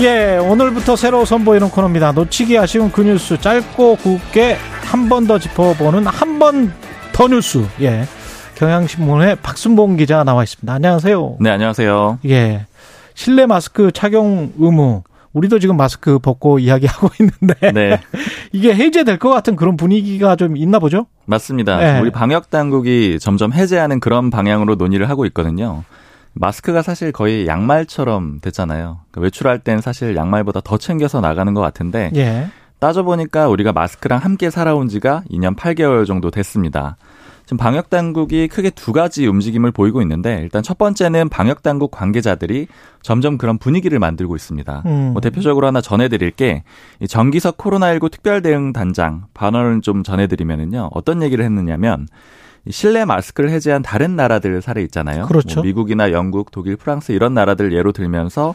예, 오늘부터 새로 선보이는 코너입니다. 놓치기 아쉬운 그 뉴스 짧고 굵게 한 번 더 짚어보는 한 번 더 뉴스. 예. 경향신문의 박순봉 기자 나와 있습니다. 안녕하세요. 네, 안녕하세요. 예. 실내 마스크 착용 의무. 우리도 지금 마스크 벗고 이야기하고 있는데 네. 이게 해제될 것 같은 그런 분위기가 좀 있나 보죠? 맞습니다. 네. 우리 방역 당국이 점점 해제하는 그런 방향으로 논의를 하고 있거든요. 마스크가 사실 거의 양말처럼 됐잖아요. 그러니까 외출할 땐 사실 양말보다 더 챙겨서 나가는 것 같은데 예. 따져보니까 우리가 마스크랑 함께 살아온 지가 2년 8개월 정도 됐습니다. 지금 방역 당국이 크게 두 가지 움직임을 보이고 있는데 일단 첫 번째는 방역 당국 관계자들이 점점 그런 분위기를 만들고 있습니다. 음. 뭐 대표적으로 하나 전해드릴 게이 정기석 코로나19 특별 대응 단장 반언을 좀 전해드리면은요 어떤 얘기를 했느냐면 이 실내 마스크를 해제한 다른 나라들 사례 있잖아요. 그렇죠. 뭐 미국이나 영국, 독일, 프랑스 이런 나라들 예로 들면서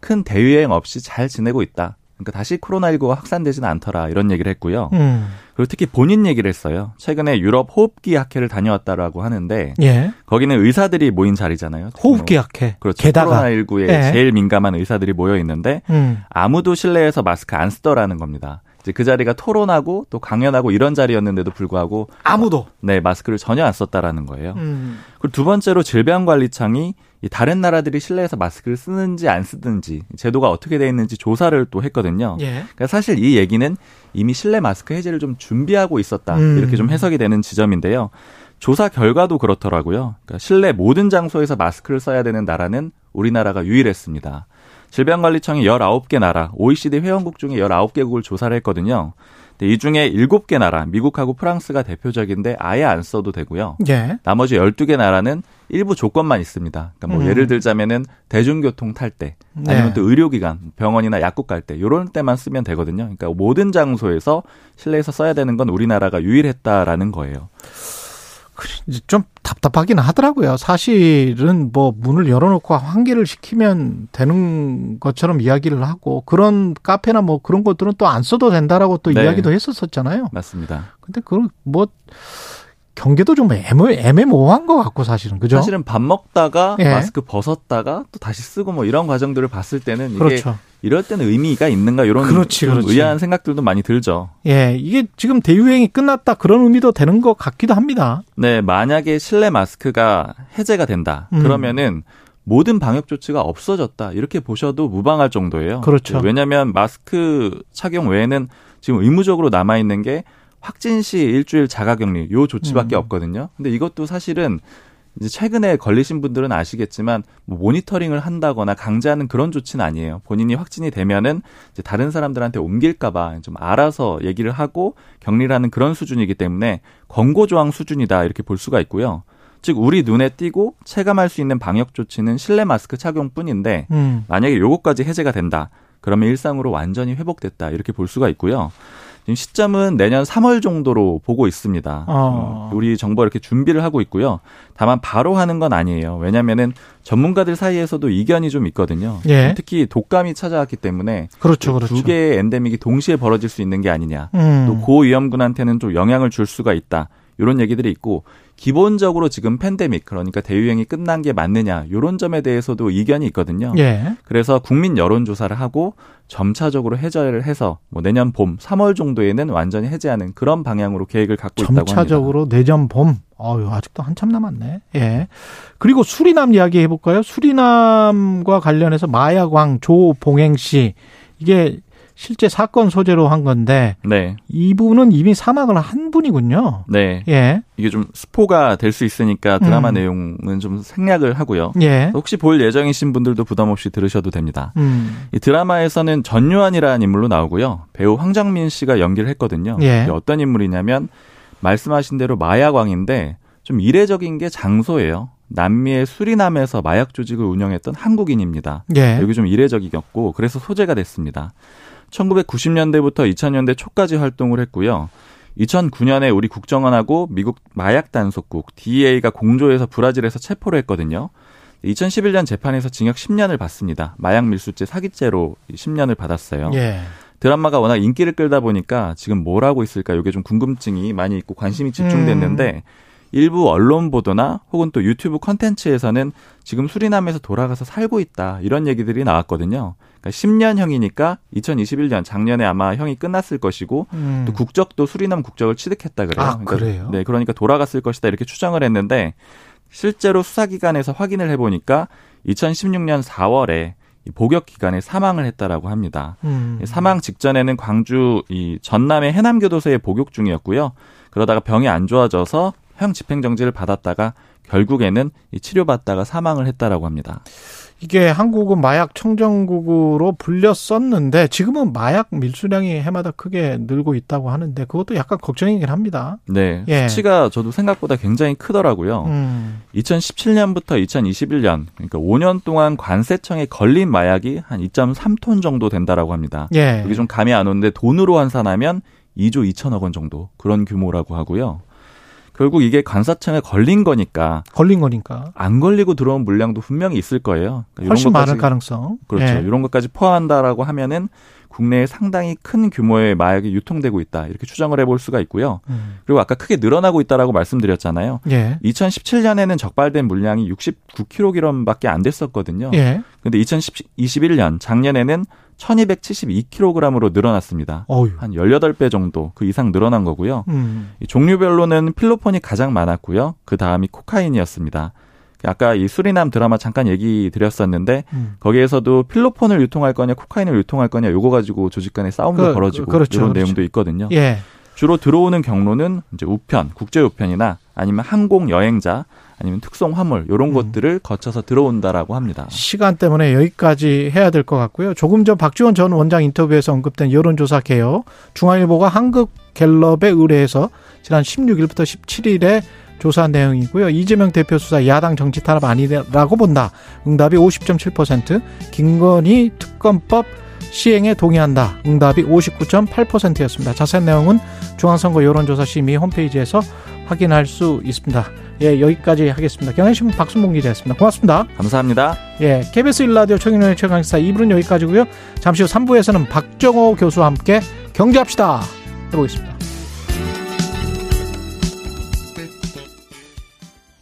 큰 대유행 없이 잘 지내고 있다. 그러니까 다시 코로나19가 확산되지는 않더라 이런 얘기를 했고요. 음. 그리고 특히 본인 얘기를 했어요. 최근에 유럽 호흡기 학회를 다녀왔다라고 하는데 예. 거기는 의사들이 모인 자리잖아요. 호흡기 약해. 그렇죠. 게다가 코로나19에 예. 제일 민감한 의사들이 모여 있는데 음. 아무도 실내에서 마스크 안 쓰더라는 겁니다. 이제 그 자리가 토론하고 또 강연하고 이런 자리였는데도 불구하고 아무도. 네 마스크를 전혀 안 썼다라는 거예요. 음. 그리고 두 번째로 질병관리청이 이 다른 나라들이 실내에서 마스크를 쓰는지 안 쓰는지 제도가 어떻게 돼 있는지 조사를 또 했거든요. 예. 그러니까 사실 이 얘기는 이미 실내 마스크 해제를 좀 준비하고 있었다 음. 이렇게 좀 해석이 되는 지점인데요. 조사 결과도 그렇더라고요. 그러니까 실내 모든 장소에서 마스크를 써야 되는 나라는 우리나라가 유일했습니다. 질병관리청이 19개 나라, OECD 회원국 중에 19개국을 조사를 했거든요. 근데 이 중에 7개 나라, 미국하고 프랑스가 대표적인데 아예 안 써도 되고요. 예. 나머지 12개 나라는 일부 조건만 있습니다. 그러니까 뭐 음. 예를 들자면은 대중교통 탈 때, 네. 아니면 또 의료기관, 병원이나 약국 갈 때, 요런 때만 쓰면 되거든요. 그러니까 모든 장소에서 실내에서 써야 되는 건 우리나라가 유일했다라는 거예요. 좀 답답하긴 하더라고요. 사실은 뭐 문을 열어놓고 환기를 시키면 되는 것처럼 이야기를 하고 그런 카페나 뭐 그런 것들은 또 안 써도 된다라고 또 네. 이야기도 했었었잖아요. 맞습니다. 근데 그런 뭐 경계도 좀 애매, 애매모호한 것 같고 사실은 그죠? 사실은 밥 먹다가 예. 마스크 벗었다가 또 다시 쓰고 뭐 이런 과정들을 봤을 때는 이게 그렇죠. 이럴 때는 의미가 있는가 이런 그렇지, 좀 그렇지. 의아한 생각들도 많이 들죠. 예, 이게 지금 대유행이 끝났다 그런 의미도 되는 것 같기도 합니다. 네, 만약에 실내 마스크가 해제가 된다. 음. 그러면은 모든 방역 조치가 없어졌다. 이렇게 보셔도 무방할 정도예요. 그렇죠. 왜냐하면 마스크 착용 외에는 지금 의무적으로 남아 있는 게 확진 시 일주일 자가격리 요 조치밖에 음. 없거든요. 근데 이것도 사실은 이제 최근에 걸리신 분들은 아시겠지만 뭐 모니터링을 한다거나 강제하는 그런 조치는 아니에요. 본인이 확진이 되면은 이제 다른 사람들한테 옮길까봐 좀 알아서 얘기를 하고 격리를 하는 그런 수준이기 때문에 권고 조항 수준이다 이렇게 볼 수가 있고요. 즉 우리 눈에 띄고 체감할 수 있는 방역 조치는 실내 마스크 착용뿐인데 음. 만약에 요것까지 해제가 된다. 그러면 일상으로 완전히 회복됐다. 이렇게 볼 수가 있고요. 지금 시점은 내년 3월 정도로 보고 있습니다. 어. 어, 우리 정부 이렇게 준비를 하고 있고요. 다만 바로 하는 건 아니에요. 왜냐면은 전문가들 사이에서도 이견이 좀 있거든요. 예. 특히 독감이 찾아왔기 때문에 그렇죠, 그렇죠. 두 개의 엔데믹이 동시에 벌어질 수 있는 게 아니냐. 음. 또 고위험군한테는 좀 영향을 줄 수가 있다. 이런 얘기들이 있고 기본적으로 지금 팬데믹 그러니까 대유행이 끝난 게 맞느냐 이런 점에 대해서도 이견이 있거든요. 예. 그래서 국민 여론 조사를 하고 점차적으로 해제를 해서 뭐 내년 봄 3월 정도에는 완전히 해제하는 그런 방향으로 계획을 갖고 있다고 합니다. 점차적으로 내년 봄. 어유 아직도 한참 남았네. 예. 그리고 수리남 이야기 해볼까요? 수리남과 관련해서 마야광 조봉행 씨 이게 실제 사건 소재로 한 건데 네, 이분은 이미 사망을 한 분이군요. 네. 예. 이게 좀 스포가 될 수 있으니까 드라마 음. 내용은 좀 생략을 하고요. 예. 혹시 볼 예정이신 분들도 부담 없이 들으셔도 됩니다. 음. 이 드라마에서는 전유한이라는 인물로 나오고요. 배우 황정민 씨가 연기를 했거든요. 예. 어떤 인물이냐면 말씀하신 대로 마야광인데 좀 이례적인 게 장소예요. 남미의 수리남에서 마약 조직을 운영했던 한국인입니다. 예. 여기 좀 이례적이었고 그래서 소재가 됐습니다. 1990년대부터 2000년대 초까지 활동을 했고요. 2009년에 우리 국정원하고 미국 마약 단속국 DEA가 공조해서 브라질에서 체포를 했거든요. 2011년 재판에서 징역 10년을 받습니다. 마약 밀수죄 사기죄로 10년을 받았어요. 예. 드라마가 워낙 인기를 끌다 보니까 지금 뭘 하고 있을까 이게 좀 궁금증이 많이 있고 관심이 집중됐는데 음. 일부 언론 보도나 혹은 또 유튜브 컨텐츠에서는 지금 수리남에서 돌아가서 살고 있다 이런 얘기들이 나왔거든요. 그러니까 10년형이니까 2021년 작년에 아마 형이 끝났을 것이고 음. 또 국적도 수리남 국적을 취득했다 그래요. 아, 그래요? 네, 그러니까 돌아갔을 것이다 이렇게 추정을 했는데 실제로 수사기관에서 확인을 해보니까 2016년 4월에 복역 기간에 사망을 했다라고 합니다. 음. 사망 직전에는 광주 이 전남의 해남교도소에 복역 중이었고요. 그러다가 병이 안 좋아져서 형 집행 정지를 받았다가 결국에는 이 치료받다가 사망을 했다라고 합니다. 이게 한국은 마약 청정국으로 불렸었는데 지금은 마약 밀수량이 해마다 크게 늘고 있다고 하는데 그것도 약간 걱정이긴 합니다. 네. 예. 수치가 저도 생각보다 굉장히 크더라고요. 음. 2017년부터 2021년, 그러니까 5년 동안 관세청에 걸린 마약이 한 2.3톤 정도 된다라고 합니다. 예. 여기 좀 감이 안 오는데 돈으로 환산하면 2조 2천억 원 정도 그런 규모라고 하고요. 결국 이게 관사청에 걸린 거니까 걸린 거니까 안 걸리고 들어온 물량도 분명히 있을 거예요. 그러니까 훨씬 많을 것까지- 가능성. 그렇죠. 예. 이런 것까지 포함한다라고 하면은 국내에 상당히 큰 규모의 마약이 유통되고 있다 이렇게 추정을 해볼 수가 있고요. 음. 그리고 아까 크게 늘어나고 있다라고 말씀드렸잖아요. 예. 2017년에는 적발된 물량이 69kg밖에 안 됐었거든요. 예. 근데 2021년 작년에는 1272kg으로 늘어났습니다. 어유. 한 18배 정도 그 이상 늘어난 거고요. 음. 이 종류별로는 필로폰이 가장 많았고요. 그 다음이 코카인이었습니다. 아까 이 수리남 드라마 잠깐 얘기 드렸었는데 음. 거기에서도 필로폰을 유통할 거냐 코카인을 유통할 거냐 요거 가지고 조직 간에 싸움도 그, 벌어지고 그, 그렇죠, 이런 그렇죠. 내용도 있거든요. 예. 주로 들어오는 경로는 이제 우편, 국제 우편이나 아니면 항공 여행자 아니면 특송 화물 이런 음. 것들을 거쳐서 들어온다라고 합니다. 시간 때문에 여기까지 해야 될 것 같고요. 조금 전 박지원 전 원장 인터뷰에서 언급된 여론조사 개요. 중앙일보가 한국갤럽에 의뢰해서 지난 16일부터 17일에 조사한 내용이고요. 이재명 대표 수사 야당 정치 탄압 아니라고 본다. 응답이 50.7%. 김건희 특검법 시행에 동의한다. 응답이 59.8%였습니다. 자세한 내용은 중앙선거 여론조사 심의 홈페이지에서 확인할 수 있습니다. 예, 여기까지 하겠습니다. 경향신문 박순봉 기자였습니다. 고맙습니다. 감사합니다. 예, KBS 1라디오 청인의 최강시사 2부는 여기까지고요. 잠시 후 3부에서는 박정호 교수와 함께 경제합시다 해보겠습니다.